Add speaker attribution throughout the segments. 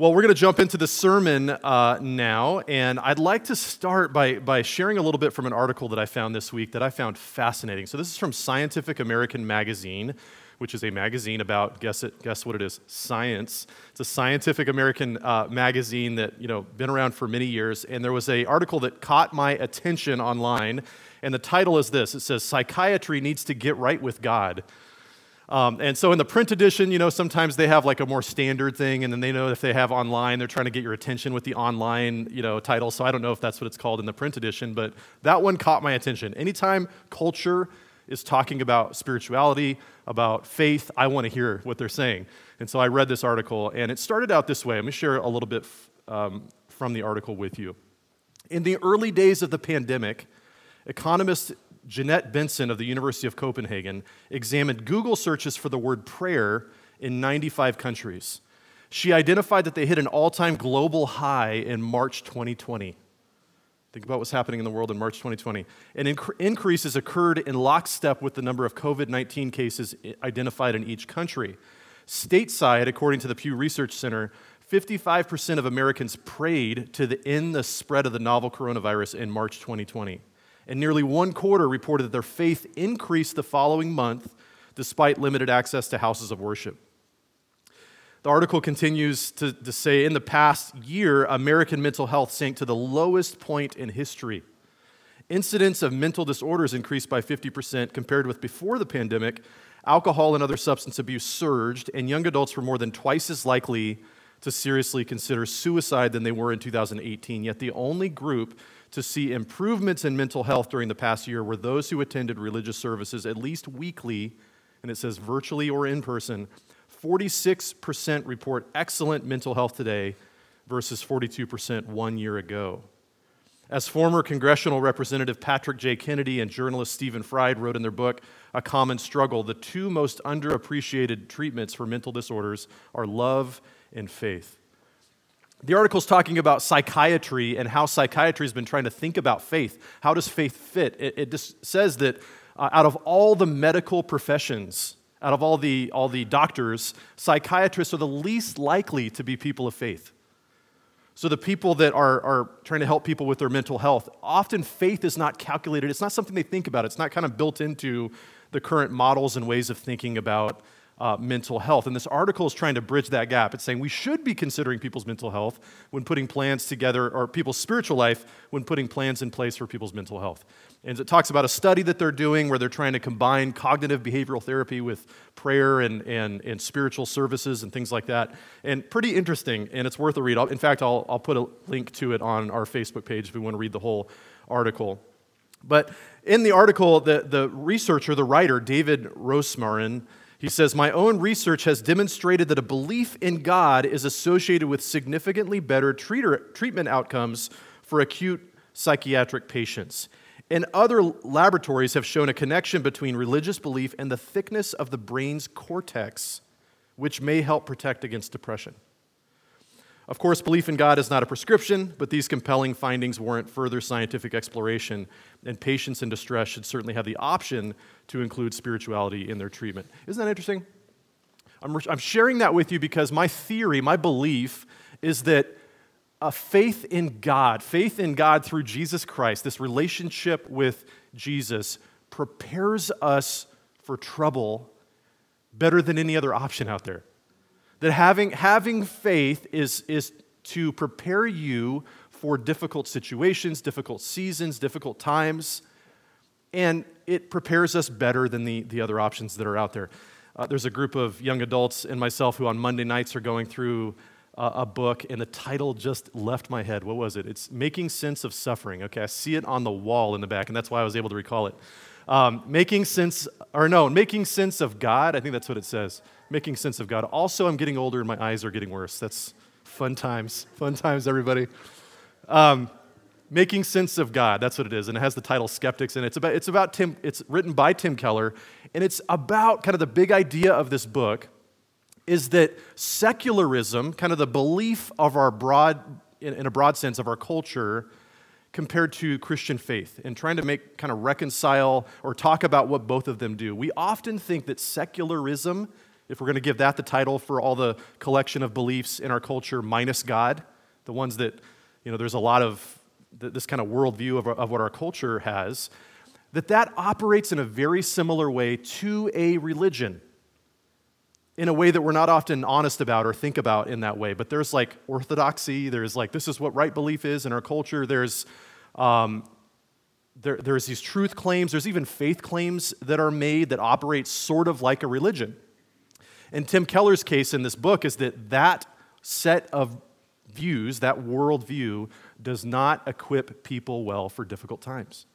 Speaker 1: Well, we're going to jump into the sermon uh, now, and I'd like to start by, by sharing a little bit from an article that I found this week that I found fascinating. So, this is from Scientific American Magazine, which is a magazine about guess it, guess what it is, science. It's a Scientific American uh, magazine that you know been around for many years, and there was an article that caught my attention online, and the title is this: It says "Psychiatry needs to get right with God." Um, and so in the print edition, you know, sometimes they have like a more standard thing, and then they know if they have online, they're trying to get your attention with the online, you know, title. So I don't know if that's what it's called in the print edition, but that one caught my attention. Anytime culture is talking about spirituality, about faith, I want to hear what they're saying. And so I read this article, and it started out this way. Let me share a little bit um, from the article with you. In the early days of the pandemic, economists Jeanet Bentzen of the University of Copenhagen examined Google searches for the word prayer in 95 countries. She identified that they hit an all time global high in March 2020. Think about what's happening in the world in March 2020. And inc- increases occurred in lockstep with the number of COVID 19 cases identified in each country. Stateside, according to the Pew Research Center, 55% of Americans prayed to the, end the spread of the novel coronavirus in March 2020 and nearly one quarter reported that their faith increased the following month despite limited access to houses of worship. The article continues to, to, say in the past year, American mental health sank to the lowest point in history. Incidents of mental disorders increased by 50% compared with before the pandemic. Alcohol and other substance abuse surged, and young adults were more than twice as likely to seriously consider suicide than they were in 2018. Yet the only group to see improvements in mental health during the past year were those who attended religious services at least weekly, and it says virtually or in person. 46% report excellent mental health today versus 42% one year ago. As former congressional representative Patrick J. Kennedy and journalist Stephen Fried wrote in their book, A Common Struggle, the two most underappreciated treatments for mental disorders are love and faith. The article is talking about psychiatry and how psychiatry has been trying to think about faith. How does faith fit? It, it just says that uh, out of all the medical professions, out of all the, all the doctors, psychiatrists are the least likely to be people of faith. So, the people that are, are trying to help people with their mental health, often faith is not calculated. It's not something they think about. It's not kind of built into the current models and ways of thinking about uh, mental health. And this article is trying to bridge that gap. It's saying we should be considering people's mental health when putting plans together, or people's spiritual life when putting plans in place for people's mental health. And it talks about a study that they're doing where they're trying to combine cognitive behavioral therapy with prayer and, and, and spiritual services and things like that. And pretty interesting, and it's worth a read. In fact, I'll, I'll put a link to it on our Facebook page if we want to read the whole article. But in the article, the, the researcher, the writer, David Rosmarin, he says, My own research has demonstrated that a belief in God is associated with significantly better treater, treatment outcomes for acute psychiatric patients. And other laboratories have shown a connection between religious belief and the thickness of the brain's cortex, which may help protect against depression. Of course, belief in God is not a prescription, but these compelling findings warrant further scientific exploration, and patients in distress should certainly have the option to include spirituality in their treatment. Isn't that interesting? I'm, I'm sharing that with you because my theory, my belief, is that a faith in God, faith in God through Jesus Christ, this relationship with Jesus, prepares us for trouble better than any other option out there. That having, having faith is, is to prepare you for difficult situations, difficult seasons, difficult times, and it prepares us better than the, the other options that are out there. Uh, there's a group of young adults and myself who on Monday nights are going through uh, a book, and the title just left my head. What was it? It's Making Sense of Suffering. Okay, I see it on the wall in the back, and that's why I was able to recall it. Um, making sense, or no, making sense of God. I think that's what it says making sense of God. Also, I'm getting older and my eyes are getting worse. That's fun times. Fun times, everybody. Um, making sense of God. That's what it is, and it has the title "Skeptics." And it's about it's about Tim. It's written by Tim Keller, and it's about kind of the big idea of this book is that secularism, kind of the belief of our broad, in, in a broad sense, of our culture, compared to Christian faith, and trying to make kind of reconcile or talk about what both of them do. We often think that secularism if we're going to give that the title for all the collection of beliefs in our culture minus God, the ones that, you know, there's a lot of this kind of worldview of, of what our culture has, that that operates in a very similar way to a religion in a way that we're not often honest about or think about in that way. But there's like orthodoxy, there's like this is what right belief is in our culture, there's um, there, there's these truth claims, there's even faith claims that are made that operate sort of like a religion. And Tim Keller's case in this book is that that set of views, that worldview, does not equip people well for difficult times.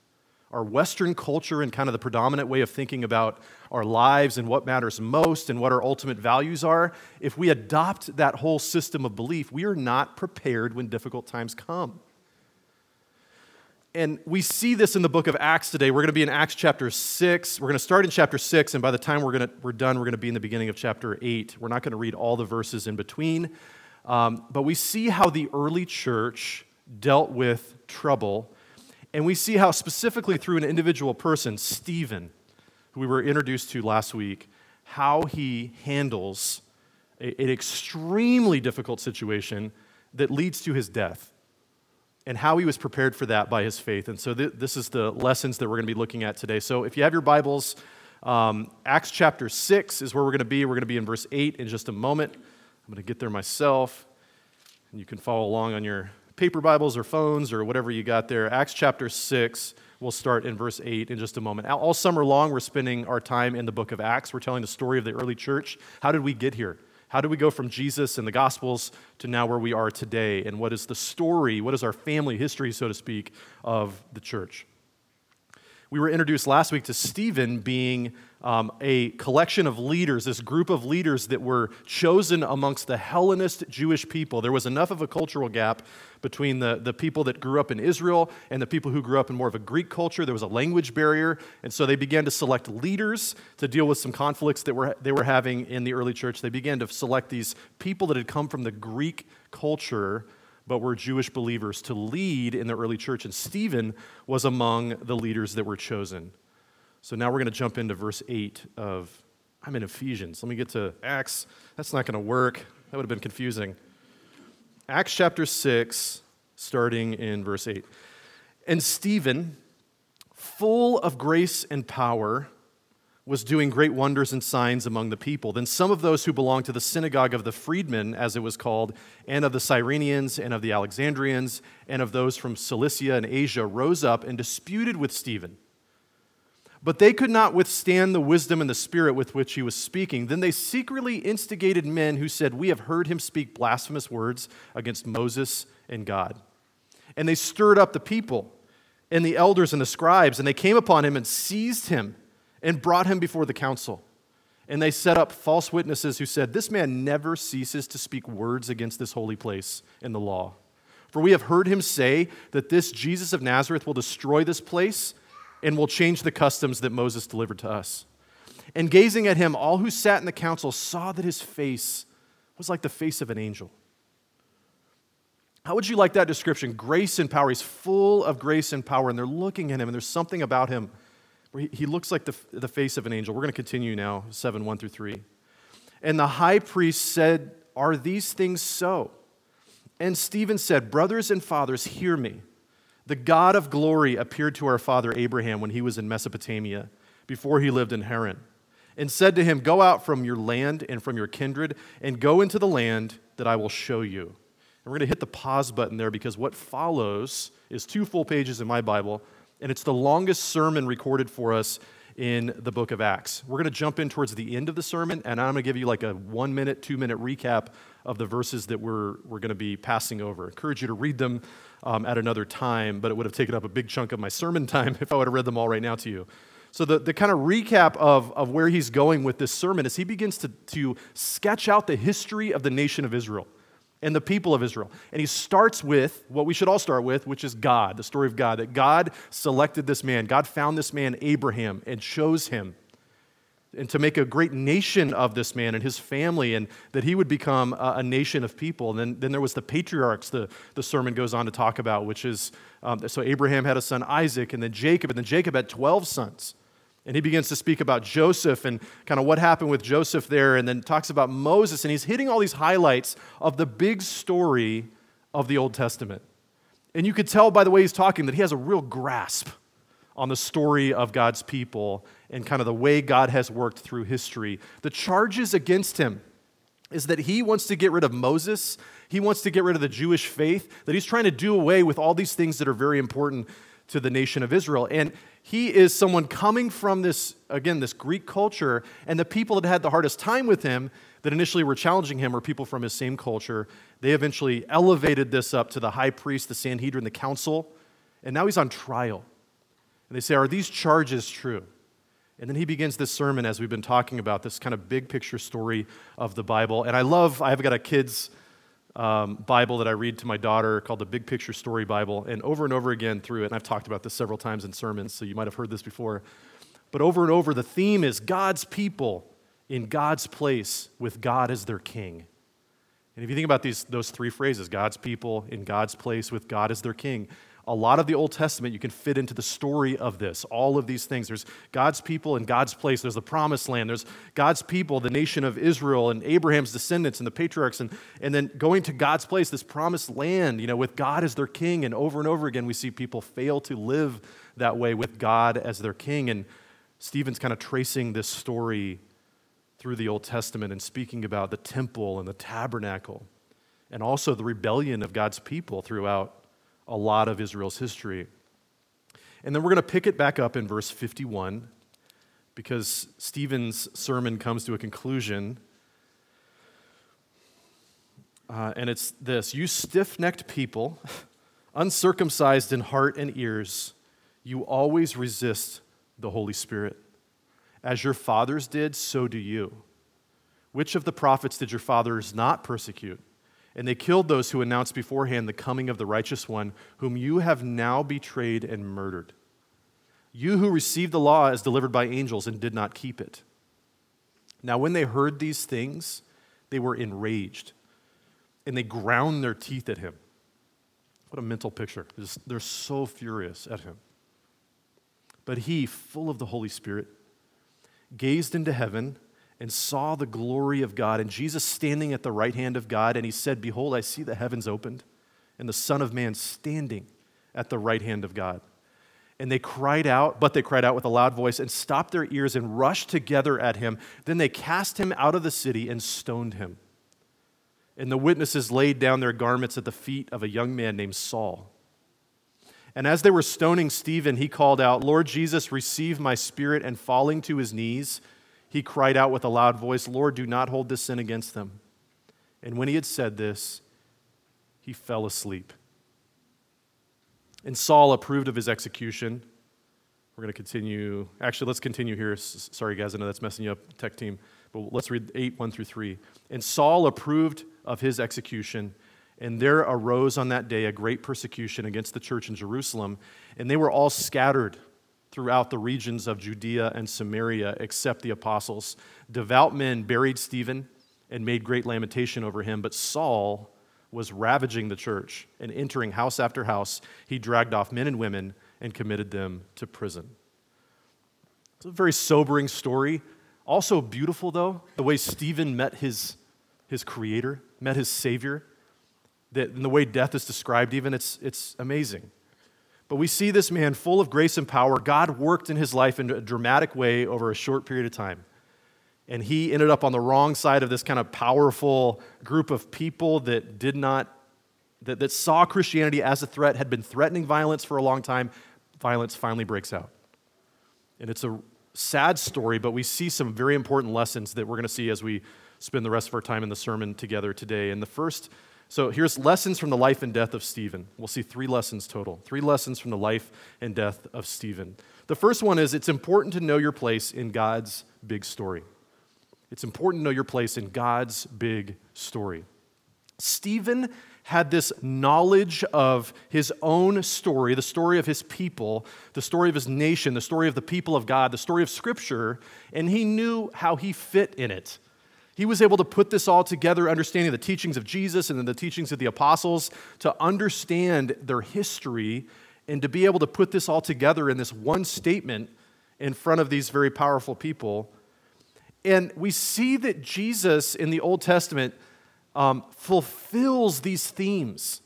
Speaker 1: Our Western culture and kind of the predominant way of thinking about our lives and what matters most and what our ultimate values are, if we adopt that whole system of belief, we are not prepared when difficult times come. And we see this in the book of Acts today. We're going to be in Acts chapter 6. We're going to start in chapter 6, and by the time we're, going to, we're done, we're going to be in the beginning of chapter 8. We're not going to read all the verses in between. Um, but we see how the early church dealt with trouble. And we see how, specifically through an individual person, Stephen, who we were introduced to last week, how he handles a, an extremely difficult situation that leads to his death and how he was prepared for that by his faith. And so th- this is the lessons that we're going to be looking at today. So if you have your Bibles, um, Acts chapter 6 is where we're going to be. We're going to be in verse 8 in just a moment. I'm going to get there myself, and you can follow along on your paper Bibles or phones or whatever you got there. Acts chapter 6. We'll start in verse 8 in just a moment. All summer long, we're spending our time in the book of Acts. We're telling the story of the early church. How did we get here? How do we go from Jesus and the Gospels to now where we are today? And what is the story, what is our family history, so to speak, of the church? We were introduced last week to Stephen being um, a collection of leaders, this group of leaders that were chosen amongst the Hellenist Jewish people. There was enough of a cultural gap between the, the people that grew up in Israel and the people who grew up in more of a Greek culture. There was a language barrier, and so they began to select leaders to deal with some conflicts that were, they were having in the early church. They began to select these people that had come from the Greek culture but were Jewish believers to lead in the early church. And Stephen was among the leaders that were chosen. So now we're going to jump into verse 8 of, I'm in Ephesians. Let me get to Acts. That's not going to work. That would have been confusing. Acts chapter 6, starting in verse 8. And Stephen, full of grace and power, was doing great wonders and signs among the people. Then some of those who belonged to the synagogue of the freedmen, as it was called, and of the Cyrenians, and of the Alexandrians, and of those from Cilicia and Asia rose up and disputed with Stephen but they could not withstand the wisdom and the spirit with which he was speaking. Then they secretly instigated men who said, We have heard him speak blasphemous words against Moses and God. And they stirred up the people and the elders and the scribes, and they came upon him and seized him and brought him before the council. And they set up false witnesses who said, This man never ceases to speak words against this holy place in the law. For we have heard him say that this Jesus of Nazareth will destroy this place and will change the customs that Moses delivered to us. And gazing at him, all who sat in the council saw that his face was like the face of an angel. How would you like that description? Grace and power. He's full of grace and power, and they're looking at him, and there's something about him where he, looks like the, the face of an angel. We're going to continue now, 7 1 through 3. And the high priest said, Are these things so? And Stephen said, Brothers and fathers, hear me. The God of glory appeared to our father Abraham when he was in Mesopotamia, before he lived in Haran, and said to him, Go out from your land and from your kindred, and go into the land that I will show you. And we're going to hit the pause button there because what follows is two full pages in my Bible, and it's the longest sermon recorded for us in the book of Acts. We're going to jump in towards the end of the sermon, and I'm going to give you like a one minute, two minute recap of the verses that we're, we're going to be passing over. I encourage you to read them um, at another time, but it would have taken up a big chunk of my sermon time if I would have read them all right now to you. So, the, the kind of recap of, of where he's going with this sermon is he begins to, to sketch out the history of the nation of Israel and the people of Israel. And he starts with what we should all start with, which is God, the story of God, that God selected this man. God found this man, Abraham, and chose him and to make a great nation of this man and his family, and that he would become a, a nation of people. And then, then there was the patriarchs, the, the sermon goes on to talk about, which is um, so Abraham had a son, Isaac, and then Jacob, and then Jacob had 12 sons. And he begins to speak about Joseph and kind of what happened with Joseph there, and then talks about Moses. And he's hitting all these highlights of the big story of the Old Testament. And you could tell by the way he's talking that he has a real grasp on the story of God's people and kind of the way God has worked through history. The charges against him is that he wants to get rid of Moses, he wants to get rid of the Jewish faith, that he's trying to do away with all these things that are very important to the nation of Israel. And he is someone coming from this, again, this Greek culture, and the people that had the hardest time with him, that initially were challenging him, were people from his same culture. They eventually elevated this up to the high priest, the Sanhedrin, the council, and now he's on trial. And they say, Are these charges true? And then he begins this sermon as we've been talking about this kind of big picture story of the Bible. And I love, I've got a kid's um, Bible that I read to my daughter called the Big Picture Story Bible. And over and over again through it, and I've talked about this several times in sermons, so you might have heard this before. But over and over, the theme is God's people in God's place with God as their king. And if you think about these, those three phrases God's people in God's place with God as their king, a lot of the Old Testament you can fit into the story of this. All of these things. There's God's people in God's place. There's the promised land. There's God's people, the nation of Israel, and Abraham's descendants and the patriarchs. And, and then going to God's place, this promised land, you know, with God as their king. And over and over again, we see people fail to live that way with God as their king. And Stephen's kind of tracing this story through the Old Testament and speaking about the temple and the tabernacle and also the rebellion of God's people throughout a lot of Israel's history. And then we're going to pick it back up in verse 51 because Stephen's sermon comes to a conclusion. Uh, and it's this You stiff necked people, uncircumcised in heart and ears, you always resist the Holy Spirit. As your fathers did, so do you. Which of the prophets did your fathers not persecute? And they killed those who announced beforehand the coming of the righteous one, whom you have now betrayed and murdered. You who received the law as delivered by angels and did not keep it. Now, when they heard these things, they were enraged and they ground their teeth at him. What a mental picture. They're so furious at him. But he, full of the Holy Spirit, gazed into heaven and saw the glory of God, and Jesus standing at the right hand of God, and he said, Behold, I see the heavens opened, and the Son of Man standing at the right hand of God. And they cried out, but they cried out with a loud voice and stopped their ears and rushed together at him. Then they cast him out of the city and stoned him. And the witnesses laid down their garments at the feet of a young man named Saul. And as they were stoning Stephen, he called out, Lord Jesus, receive my spirit. And falling to his knees, he cried out with a loud voice, Lord, do not hold this sin against them. And when he had said this, he fell asleep. And Saul approved of his execution. We're going to continue. Actually, let's continue here. Sorry, guys, I know that's messing you up, tech team. But let's read 8, 1 through 3. And Saul approved of his execution. And there arose on that day a great persecution against the church in Jerusalem. And they were all scattered throughout the regions of Judea and Samaria except the apostles. Devout men buried Stephen and made great lamentation over him, but Saul was ravaging the church and entering house after house. He dragged off men and women and committed them to prison. It's a very sobering story. Also beautiful, though, the way Stephen met his, his creator, met his savior. That, and the way death is described, even, it's, it's amazing. But we see this man full of grace and power. God worked in his life in a dramatic way over a short period of time. And he ended up on the wrong side of this kind of powerful group of people that did not, that, that saw Christianity as a threat, had been threatening violence for a long time. Violence finally breaks out. And it's a sad story, but we see some very important lessons that we're going to see as we spend the rest of our time in the sermon together today. And the first so here's lessons from the life and death of Stephen. We'll see three lessons total. Three lessons from the life and death of Stephen. The first one is it's important to know your place in God's big story. It's important to know your place in God's big story. Stephen had this knowledge of his own story, the story of his people, the story of his nation, the story of the people of God, the story of Scripture, and he knew how he fit in it. He was able to put this all together, understanding the teachings of Jesus and then the teachings of the apostles, to understand their history and to be able to put this all together in this one statement in front of these very powerful people. And we see that Jesus in the Old Testament um, fulfills these themes.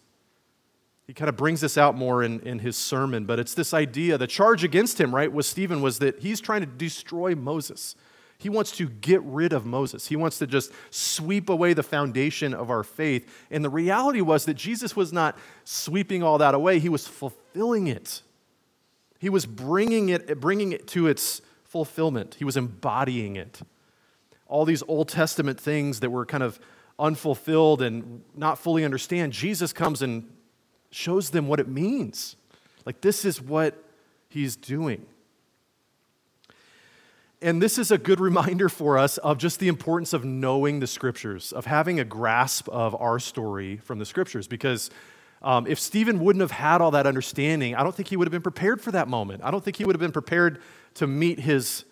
Speaker 1: He kind of brings this out more in, in his sermon, but it's this idea the charge against him, right, was Stephen, was that he's trying to destroy Moses. He wants to get rid of Moses. He wants to just sweep away the foundation of our faith. And the reality was that Jesus was not sweeping all that away, he was fulfilling it. He was bringing it, bringing it to its fulfillment, he was embodying it. All these Old Testament things that were kind of unfulfilled and not fully understand, Jesus comes and shows them what it means. Like, this is what he's doing. And this is a good reminder for us of just the importance of knowing the scriptures, of having a grasp of our story from the scriptures. Because um, if Stephen wouldn't have had all that understanding, I don't think he would have been prepared for that moment. I don't think he would have been prepared to meet his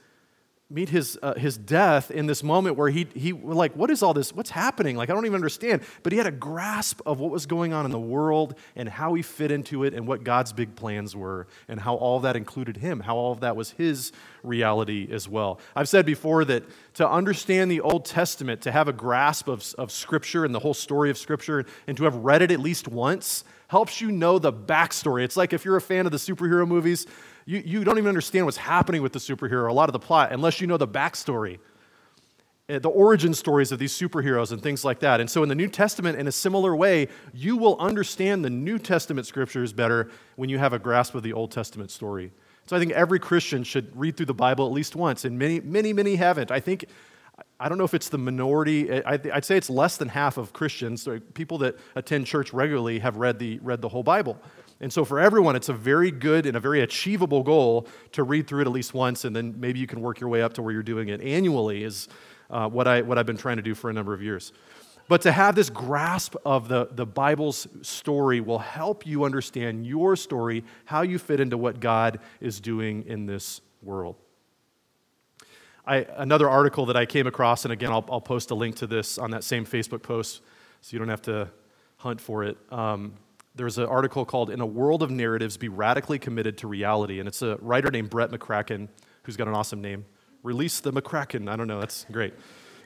Speaker 1: meet his, uh, his death in this moment where he, he like what is all this? What's happening? Like i don't even understand. But he had a grasp of what was going on in the world and how he fit into it and what god's big plans were and how all that included him how all of that was his reality as well. I've said before that to understand the old testament to have a grasp of, of scripture and the whole story of scripture and to have read it at least once helps you know the backstory. It's like if you're a fan of the superhero movies you, you don't even understand what's happening with the superhero, a lot of the plot, unless you know the backstory, eh, the origin stories of these superheroes and things like that. And so, in the New Testament, in a similar way, you will understand the New Testament scriptures better when you have a grasp of the Old Testament story. So, I think every Christian should read through the Bible at least once, and many, many, many haven't. I think I don't know if it's the minority. I'd say it's less than half of Christians, people that attend church regularly, have read the, read the whole Bible. And so, for everyone, it's a very good and a very achievable goal to read through it at least once, and then maybe you can work your way up to where you're doing it annually, is uh, what, I, what I've been trying to do for a number of years. But to have this grasp of the, the Bible's story will help you understand your story, how you fit into what God is doing in this world. I, another article that I came across, and again, I'll, I'll, post a link to this on that same Facebook post so you don't have to hunt for it. Um, there's an article called In a World of Narratives Be Radically Committed to Reality. And it's a writer named Brett McCracken, who's got an awesome name. Release the McCracken. I don't know, that's great.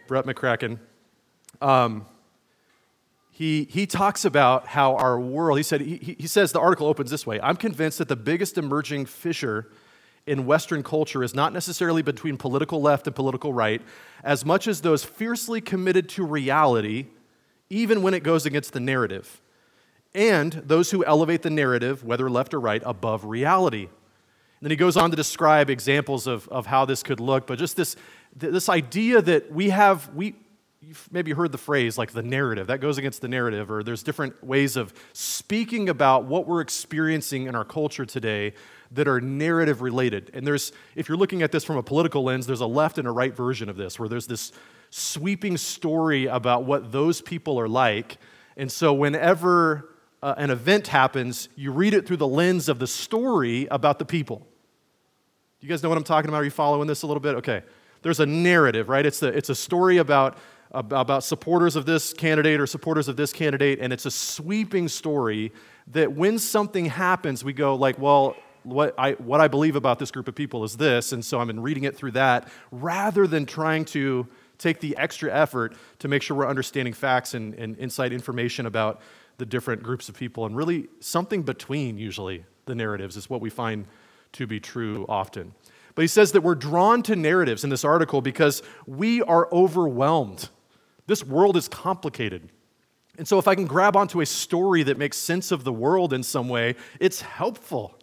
Speaker 1: Brett McCracken. Um, he, he talks about how our world, he, said, he, he says the article opens this way I'm convinced that the biggest emerging fissure in Western culture is not necessarily between political left and political right, as much as those fiercely committed to reality, even when it goes against the narrative and those who elevate the narrative, whether left or right, above reality. And then he goes on to describe examples of, of how this could look, but just this, this idea that we have, we, you've maybe heard the phrase like the narrative, that goes against the narrative, or there's different ways of speaking about what we're experiencing in our culture today that are narrative related. And there's, if you're looking at this from a political lens, there's a left and a right version of this, where there's this sweeping story about what those people are like. And so whenever uh, an event happens, you read it through the lens of the story about the people. You guys know what I'm talking about? Are you following this a little bit? Okay. There's a narrative, right? It's, the, it's a story about, about supporters of this candidate or supporters of this candidate, and it's a sweeping story that when something happens, we go like, well, what I, what I believe about this group of people is this, and so I'm reading it through that, rather than trying to take the extra effort to make sure we're understanding facts and, and inside information about the different groups of people, and really something between, usually, the narratives is what we find to be true often. But he says that we're drawn to narratives in this article because we are overwhelmed. This world is complicated. And so, if I can grab onto a story that makes sense of the world in some way, it's helpful.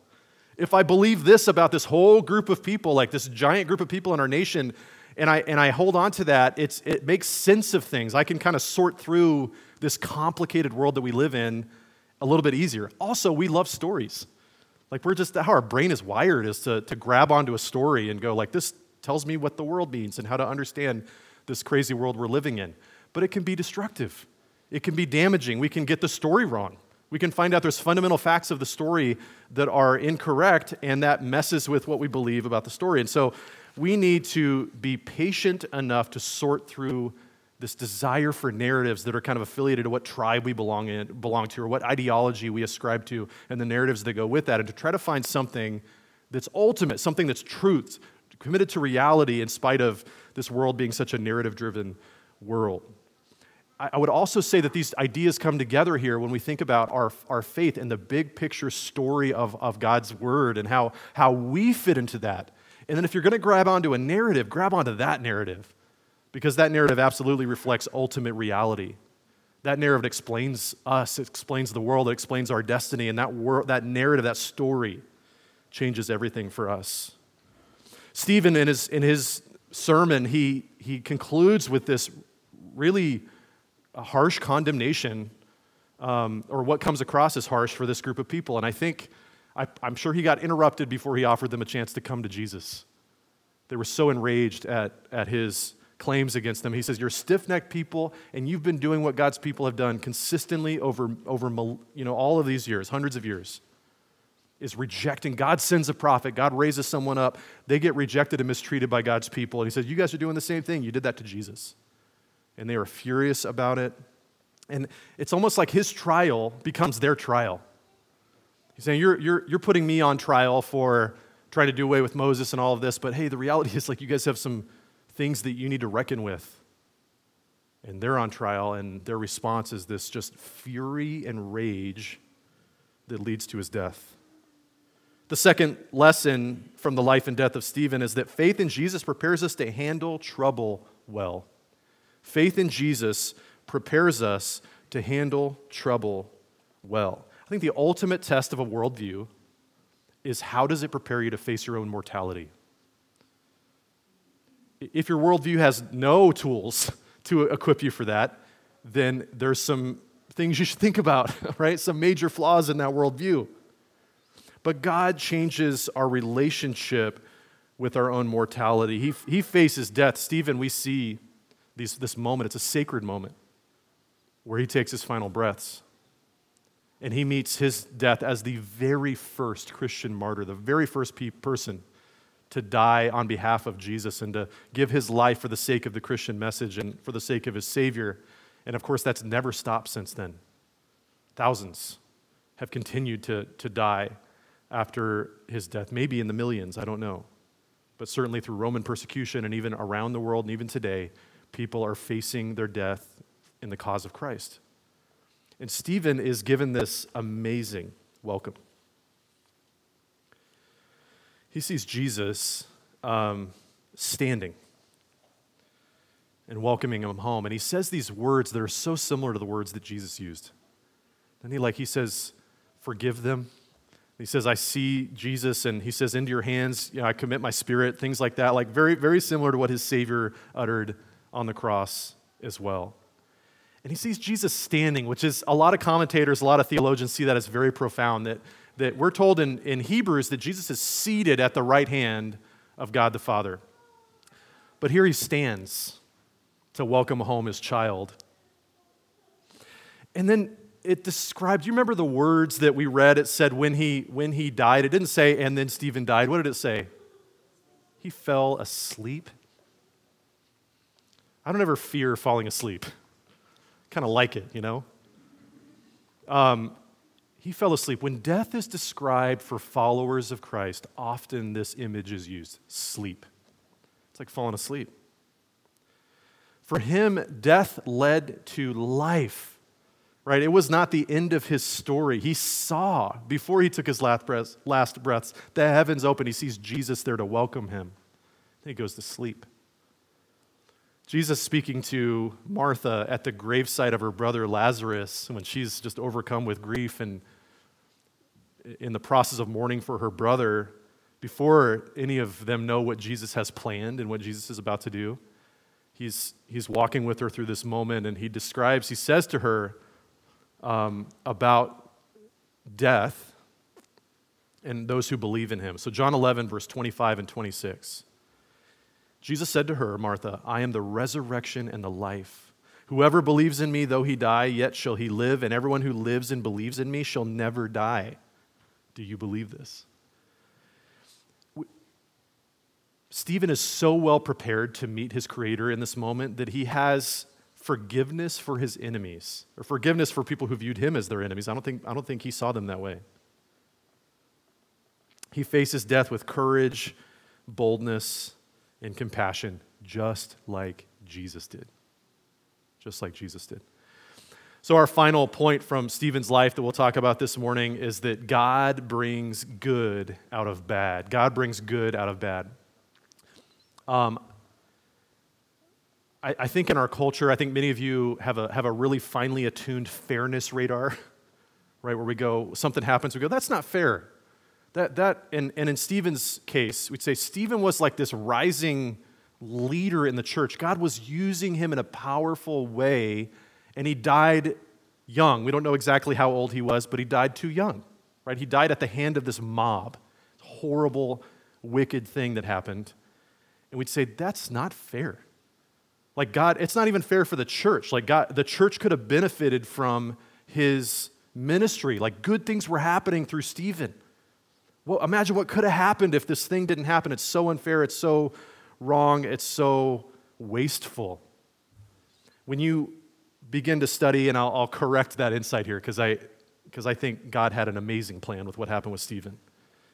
Speaker 1: If I believe this about this whole group of people, like this giant group of people in our nation, and I, and I hold on to that, it's, it makes sense of things. I can kind of sort through this complicated world that we live in a little bit easier. Also, we love stories. Like we're just how our brain is wired is to, to grab onto a story and go like this tells me what the world means and how to understand this crazy world we're living in. But it can be destructive. It can be damaging. We can get the story wrong. We can find out there's fundamental facts of the story that are incorrect, and that messes with what we believe about the story. And so we need to be patient enough to sort through this desire for narratives that are kind of affiliated to what tribe we belong, in, belong to or what ideology we ascribe to and the narratives that go with that, and to try to find something that's ultimate, something that's truth, committed to reality in spite of this world being such a narrative driven world. I would also say that these ideas come together here when we think about our, our faith and the big picture story of, of God's word and how, how we fit into that. And then if you're going to grab onto a narrative, grab onto that narrative because that narrative absolutely reflects ultimate reality. That narrative explains us, it explains the world, it explains our destiny, and that, wor- that narrative, that story changes everything for us. Stephen, in his, in his sermon, he, he concludes with this really harsh condemnation, um, or what comes across as harsh for this group of people. And I think, I, I'm sure he got interrupted before he offered them a chance to come to Jesus. They were so enraged at, at his claims against them. He says, You're stiff necked people, and you've been doing what God's people have done consistently over, over you know, all of these years, hundreds of years, is rejecting. God sends a prophet, God raises someone up. They get rejected and mistreated by God's people. And he says, You guys are doing the same thing. You did that to Jesus and they were furious about it. And it's almost like his trial becomes their trial. He's saying, You're, you're, you're putting me on trial for trying to do away with Moses and all of this, but hey, the reality is like you guys have some things that you need to reckon with. And they're on trial, and their response is this just fury and rage that leads to his death. The second lesson from the life and death of Stephen is that faith in Jesus prepares us to handle trouble well. Faith in Jesus prepares us to handle trouble well. I think the ultimate test of a worldview is how does it prepare you to face your own mortality? If your worldview has no tools to equip you for that, then there's some things you should think about, right? Some major flaws in that worldview. But God changes our relationship with our own mortality. He, he faces death. Stephen, we see these, this moment, it's a sacred moment where he takes his final breaths. And he meets his death as the very first Christian martyr, the very first pe- person to die on behalf of Jesus and to give his life for the sake of the Christian message and for the sake of his Savior. And of course, that's never stopped since then. Thousands have continued to, to die after his death, maybe in the millions, I don't know. But certainly through Roman persecution and even around the world and even today, people are facing their death in the cause of Christ. And Stephen is given this amazing welcome. He sees Jesus um, standing and welcoming him home. And he says these words that are so similar to the words that Jesus used. And he like he says, forgive them. He says, I see Jesus, and he says, into your hands, you know, I commit my spirit, things like that, like very, very similar to what his Savior uttered on the cross as well. And he sees Jesus standing, which is a lot of commentators, a lot of theologians see that as very profound. That, that we're told in, in Hebrews that Jesus is seated at the right hand of God the Father. But here he stands to welcome home his child. And then it describes, you remember the words that we read? It said when he, when he died. It didn't say, and then Stephen died. What did it say? He fell asleep. I don't ever fear falling asleep. kind of like it, you know? Um, he fell asleep. When death is described for followers of Christ, often this image is used sleep. It's like falling asleep. For him, death led to life, right? It was not the end of his story. He saw, before he took his last breaths, last breaths the heavens open. He sees Jesus there to welcome him. Then he goes to sleep. Jesus speaking to Martha at the gravesite of her brother Lazarus when she's just overcome with grief and in the process of mourning for her brother, before any of them know what Jesus has planned and what Jesus is about to do, he's, he's walking with her through this moment and he describes, he says to her um, about death and those who believe in him. So, John 11, verse 25 and 26. Jesus said to her, Martha, I am the resurrection and the life. Whoever believes in me, though he die, yet shall he live, and everyone who lives and believes in me shall never die. Do you believe this? Stephen is so well prepared to meet his creator in this moment that he has forgiveness for his enemies, or forgiveness for people who viewed him as their enemies. I don't think, I don't think he saw them that way. He faces death with courage boldness, and compassion, just like Jesus did. Just like Jesus did. So, our final point from Stephen's life that we'll talk about this morning is that God brings good out of bad. God brings good out of bad. Um, I, I think in our culture, I think many of you have a, have a really finely attuned fairness radar, right? Where we go, something happens, we go, that's not fair. That, that and, and in Stephen's case, we'd say Stephen was like this rising leader in the church. God was using him in a powerful way and he died young. We don't know exactly how old he was, but he died too young, right? He died at the hand of this mob. Horrible, wicked thing that happened. And we'd say, that's not fair. Like, God, it's not even fair for the church. Like, God, the church could have benefited from his ministry. Like, good things were happening through Stephen. Well, imagine what could have happened if this thing didn't happen. It's so unfair. It's so wrong. It's so wasteful. When you begin to study, and I'll, I'll correct that insight here because I, because I think God had an amazing plan with what happened with Stephen.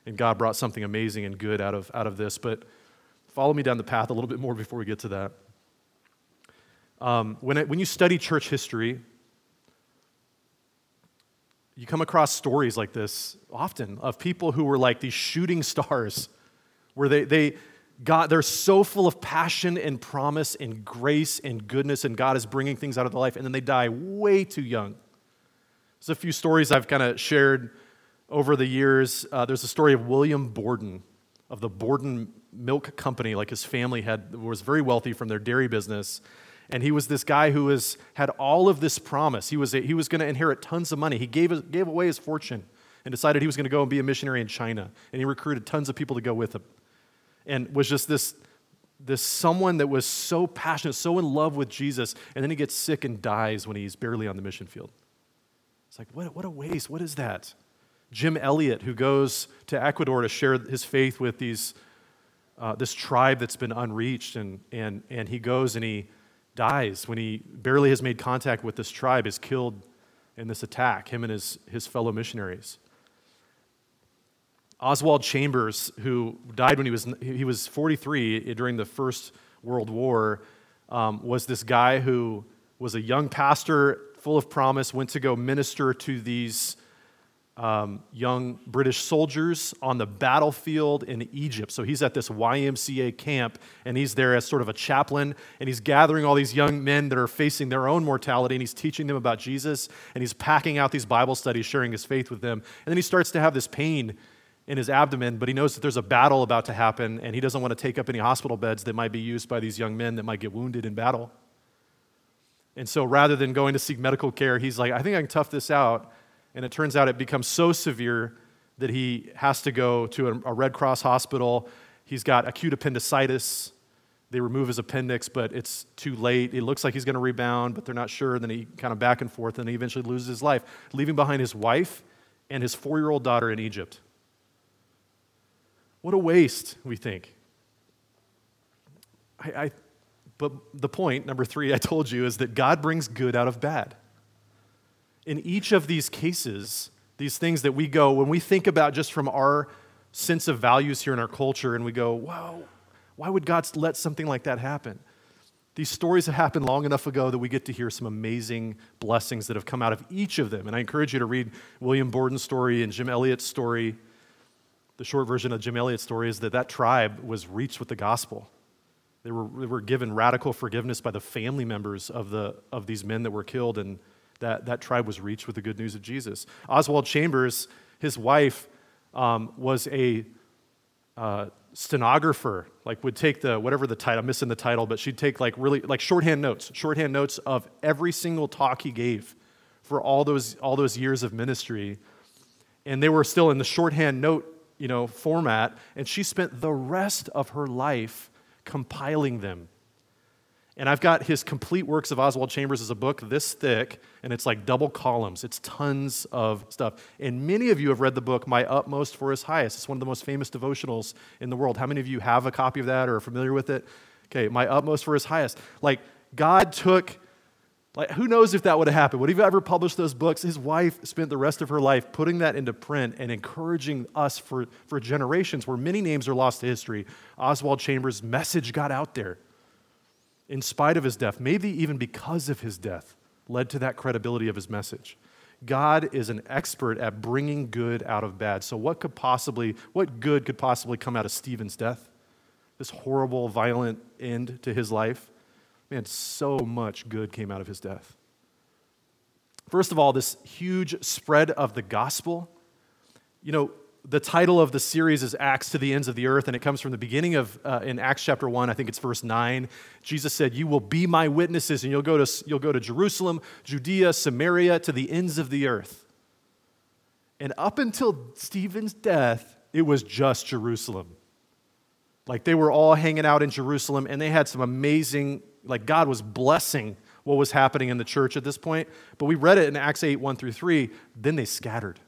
Speaker 1: And God brought something amazing and good out of, out of this. But follow me down the path a little bit more before we get to that. Um, when, it, when you study church history, you come across stories like this often of people who were like these shooting stars, where they, they, God, they're so full of passion and promise and grace and goodness, and God is bringing things out of their life, and then they die way too young. There's a few stories I've kind of shared over the years. Uh, there's a story of William Borden of the Borden Milk Company. Like his family had was very wealthy from their dairy business, and he was this guy who was had all of this promise. He was he was going to inherit tons of money. He gave gave away his fortune and decided he was going to go and be a missionary in China, and he recruited tons of people to go with him and was just this, this someone that was so passionate, so in love with Jesus, and then he gets sick and dies when he's barely on the mission field. It's like, what, what a waste. What is that? Jim Elliot, who goes to Ecuador to share his faith with these, uh, this tribe that's been unreached, and, and, and he goes and he dies when he barely has made contact with this tribe, is killed in this attack, him and his, his fellow missionaries. Oswald Chambers, who died when he was, he was 43 during the First World War, um, was this guy who was a young pastor, full of promise, went to go minister to these um, young British soldiers on the battlefield in Egypt. So he's at this YMCA camp, and he's there as sort of a chaplain, and he's gathering all these young men that are facing their own mortality, and he's teaching them about Jesus, and he's packing out these Bible studies, sharing his faith with them. And then he starts to have this pain in his abdomen, but he knows that there's a battle about to happen, and he doesn't want to take up any hospital beds that might be used by these young men that might get wounded in battle. And so rather than going to seek medical care, he's like, I think I can tough this out. And it turns out it becomes so severe that he has to go to a, Red Cross hospital. He's got acute appendicitis. They remove his appendix, but it's too late. It looks like he's going to rebound, but they're not sure. Then he kind of back and forth, and he eventually loses his life, leaving behind his wife and his four year old daughter in Egypt. What a waste, we think. I, I, but the point, number three, I told you, is that God brings good out of bad. In each of these cases, these things that we go, when we think about just from our sense of values here in our culture, and we go, wow, why would God let something like that happen? These stories have happened long enough ago that we get to hear some amazing blessings that have come out of each of them. And I encourage you to read William Borden's story and Jim Elliot's story the short version of Jim Elliot's story is that that tribe was reached with the gospel. They were, they were given radical forgiveness by the family members of, the, of these men that were killed, and that, that tribe was reached with the good news of Jesus. Oswald Chambers, his wife, um, was a uh, stenographer, like would take the, whatever the title, I'm missing the title, but she'd take like really, like shorthand notes, shorthand notes of every single talk he gave for all those, all those years of ministry. And they were still in the shorthand note you know, format, and she spent the rest of her life compiling them. And I've got his complete works of Oswald Chambers as a book this thick, and it's like double columns. It's tons of stuff. And many of you have read the book, My Utmost for His Highest. It's one of the most famous devotionals in the world. How many of you have a copy of that or are familiar with it? Okay, My Utmost for His Highest. Like, God took Like, who knows if that would have happened? Would he ever published those books? His wife spent the rest of her life putting that into print and encouraging us for, for generations where many names are lost to history. Oswald Chambers' message got out there in spite of his death, maybe even because of his death, led to that credibility of his message. God is an expert at bringing good out of bad. So, what could possibly, what good could possibly come out of Stephen's death? This horrible, violent end to his life? Man, so much good came out of his death. First of all, this huge spread of the gospel. You know, the title of the series is Acts to the Ends of the Earth, and it comes from the beginning of, uh, in Acts chapter 1, I think it's verse 9. Jesus said, You will be my witnesses, and you'll go, to, you'll go to Jerusalem, Judea, Samaria, to the ends of the earth. And up until Stephen's death, it was just Jerusalem. Like they were all hanging out in Jerusalem, and they had some amazing like God was blessing what was happening in the church at this point. But we read it in Acts 8 1 through 3. Then they scattered.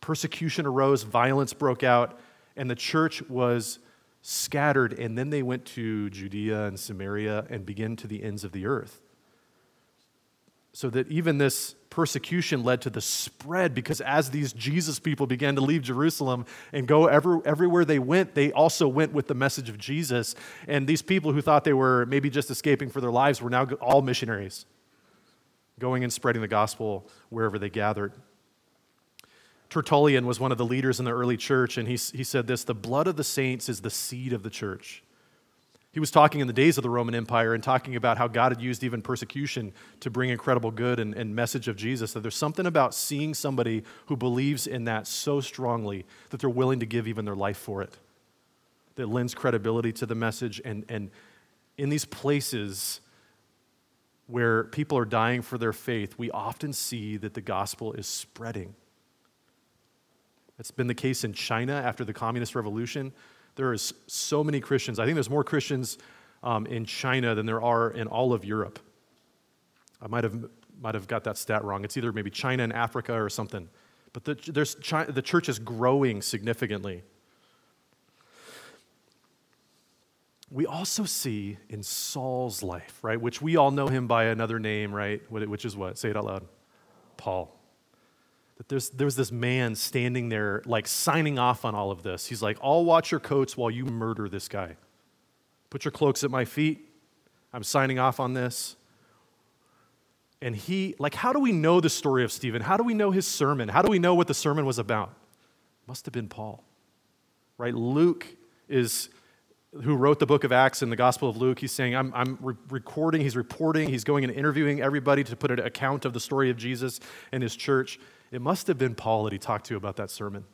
Speaker 1: Persecution arose, violence broke out, and the church was scattered. And then they went to Judea and Samaria and began to the ends of the earth. So that even this persecution led to the spread because as these Jesus people began to leave Jerusalem and go every, everywhere they went, they also went with the message of Jesus. And these people who thought they were maybe just escaping for their lives were now all missionaries, going and spreading the gospel wherever they gathered. Tertullian was one of the leaders in the early church, and he, he said this The blood of the saints is the seed of the church. He was talking in the days of the Roman Empire and talking about how God had used even persecution to bring incredible good and, and, message of Jesus. That there's something about seeing somebody who believes in that so strongly that they're willing to give even their life for it. That lends credibility to the message. And, and in these places where people are dying for their faith, we often see that the gospel is spreading. It's been the case in China after the Communist Revolution there is so many Christians. I think there's more Christians um, in China than there are in all of Europe. I might have, might have got that stat wrong. It's either maybe China and Africa or something. But the, there's, the church is growing significantly. We also see in Saul's life, right, which we all know him by another name, right, which is what? Say it out loud. Paul that there's, this man standing there, like signing off on all of this. He's like, I'll watch your coats while you murder this guy. Put your cloaks at my feet. I'm signing off on this. And he, like, how do we know the story of Stephen? How do we know his sermon? How do we know what the sermon was about? Must have been Paul, right? Luke is who wrote the book of Acts and the Gospel of Luke. He's saying, I'm, I'm re- recording, he's reporting, he's going and interviewing everybody to put an account of the story of Jesus and his church. It must have been Paul that he talked to about that sermon.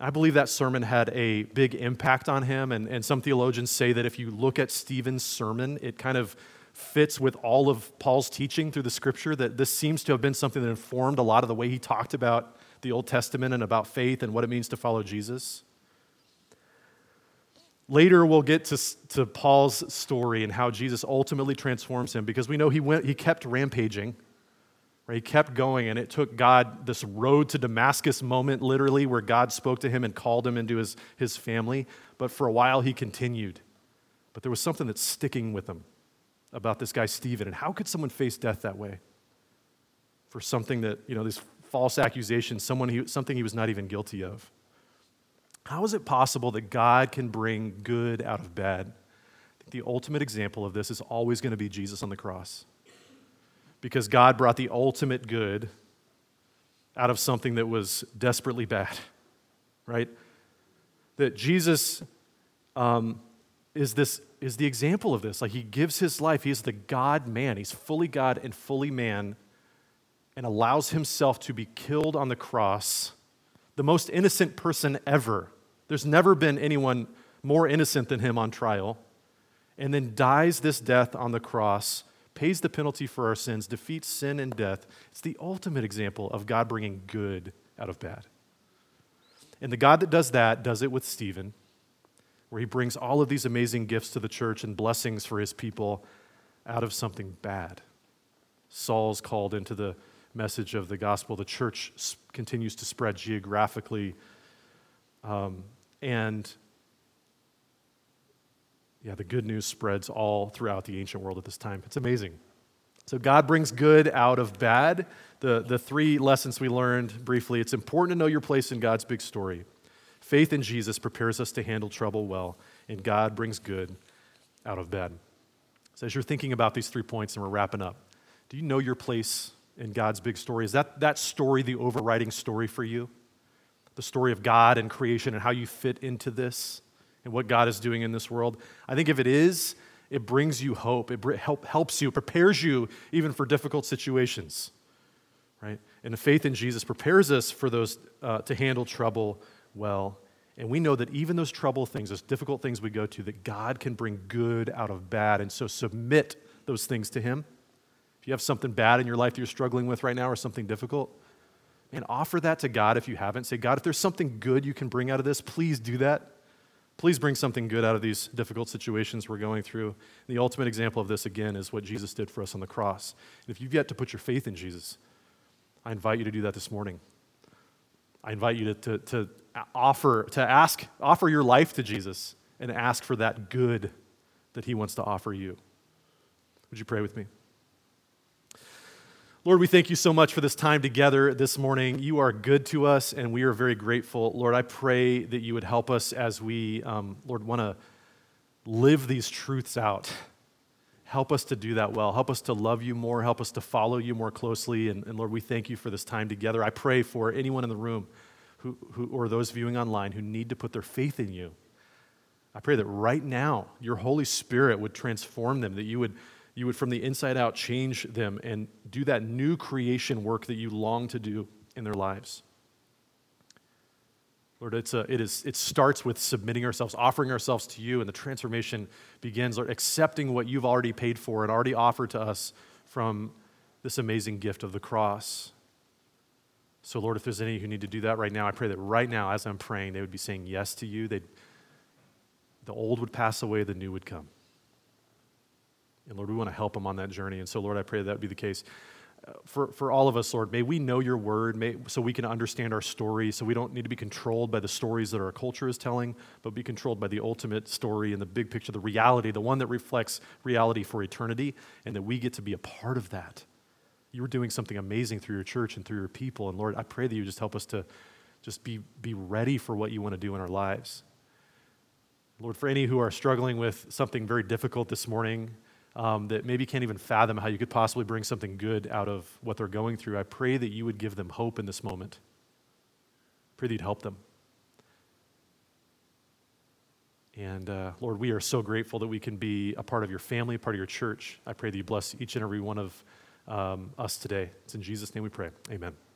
Speaker 1: I believe that sermon had a big impact on him, and, and some theologians say that if you look at Stephen's sermon, it kind of fits with all of Paul's teaching through the scripture, that this seems to have been something that informed a lot of the way he talked about the Old Testament and about faith and what it means to follow Jesus. Later, we'll get to, to Paul's story and how Jesus ultimately transforms him because we know he, went, he kept rampaging? He kept going, and it took God this road to Damascus moment, literally, where God spoke to him and called him into his, his family. But for a while, he continued. But there was something that's sticking with him about this guy, Stephen. And how could someone face death that way? For something that, you know, these false accusations, someone he, something he was not even guilty of. How is it possible that God can bring good out of bad? the ultimate example of this is always going to be Jesus on the cross because God brought the ultimate good out of something that was desperately bad, right? That Jesus um, is, this, is the example of this. Like, he gives his life, he is the God man. He's fully God and fully man, and allows himself to be killed on the cross, the most innocent person ever. There's never been anyone more innocent than him on trial, and then dies this death on the cross pays the penalty for our sins, defeats sin and death. It's the ultimate example of God bringing good out of bad. And the God that does that does it with Stephen, where he brings all of these amazing gifts to the church and blessings for his people out of something bad. Saul's called into the message of the gospel. The church continues to spread geographically. Um, and yeah, the good news spreads all throughout the ancient world at this time. It's amazing. So, God brings good out of bad. The, the three lessons we learned briefly it's important to know your place in God's big story. Faith in Jesus prepares us to handle trouble well, and God brings good out of bad. So, as you're thinking about these three points and we're wrapping up, do you know your place in God's big story? Is that, that story the overriding story for you? The story of God and creation and how you fit into this and what God is doing in this world? I think if it is, it brings you hope. It help, helps you, prepares you even for difficult situations, right? And the faith in Jesus prepares us for those uh, to handle trouble well. And we know that even those trouble things, those difficult things we go to, that God can bring good out of bad. And so submit those things to Him. If you have something bad in your life that you're struggling with right now or something difficult, and offer that to God if you haven't. Say, God, if there's something good you can bring out of this, please do that. Please bring something good out of these difficult situations we're going through. The ultimate example of this, again, is what Jesus did for us on the cross. And if you've yet to put your faith in Jesus, I invite you to do that this morning. I invite you to, to, to offer, to ask, offer your life to Jesus and ask for that good that he wants to offer you. Would you pray with me? Lord, we thank you so much for this time together this morning. You are good to us, and we are very grateful. Lord, I pray that you would help us as we, um, Lord, want to live these truths out. Help us to do that well. Help us to love you more. Help us to follow you more closely. And, and Lord, we thank you for this time together. I pray for anyone in the room who, who, or those viewing online who need to put their faith in you. I pray that right now your Holy Spirit would transform them, that you would you would from the inside out change them and do that new creation work that you long to do in their lives. Lord, it's a, it, is, it starts with submitting ourselves, offering ourselves to you, and the transformation begins, Lord, accepting what you've already paid for and already offered to us from this amazing gift of the cross. So, Lord, if there's any who need to do that right now, I pray that right now, as I'm praying, they would be saying yes to you. They'd, the old would pass away, the new would come. And Lord, we want to help them on that journey. And so, Lord, I pray that, would be the case. Uh, for, for all of us, Lord, may we know your word may, so we can understand our story, so we don't need to be controlled by the stories that our culture is telling, but be controlled by the ultimate story and the big picture, the reality, the one that reflects reality for eternity, and that we get to be a part of that. You are doing something amazing through your church and through your people. And Lord, I pray that you just help us to just be, be ready for what you want to do in our lives. Lord, for any who are struggling with something very difficult this morning, um, that maybe can't even fathom how you could possibly bring something good out of what they're going through, I pray that you would give them hope in this moment. Pray that you'd help them. And uh, Lord, we are so grateful that we can be a part of your family, a part of your church. I pray that you bless each and every one of um, us today. It's in Jesus' name we pray. Amen.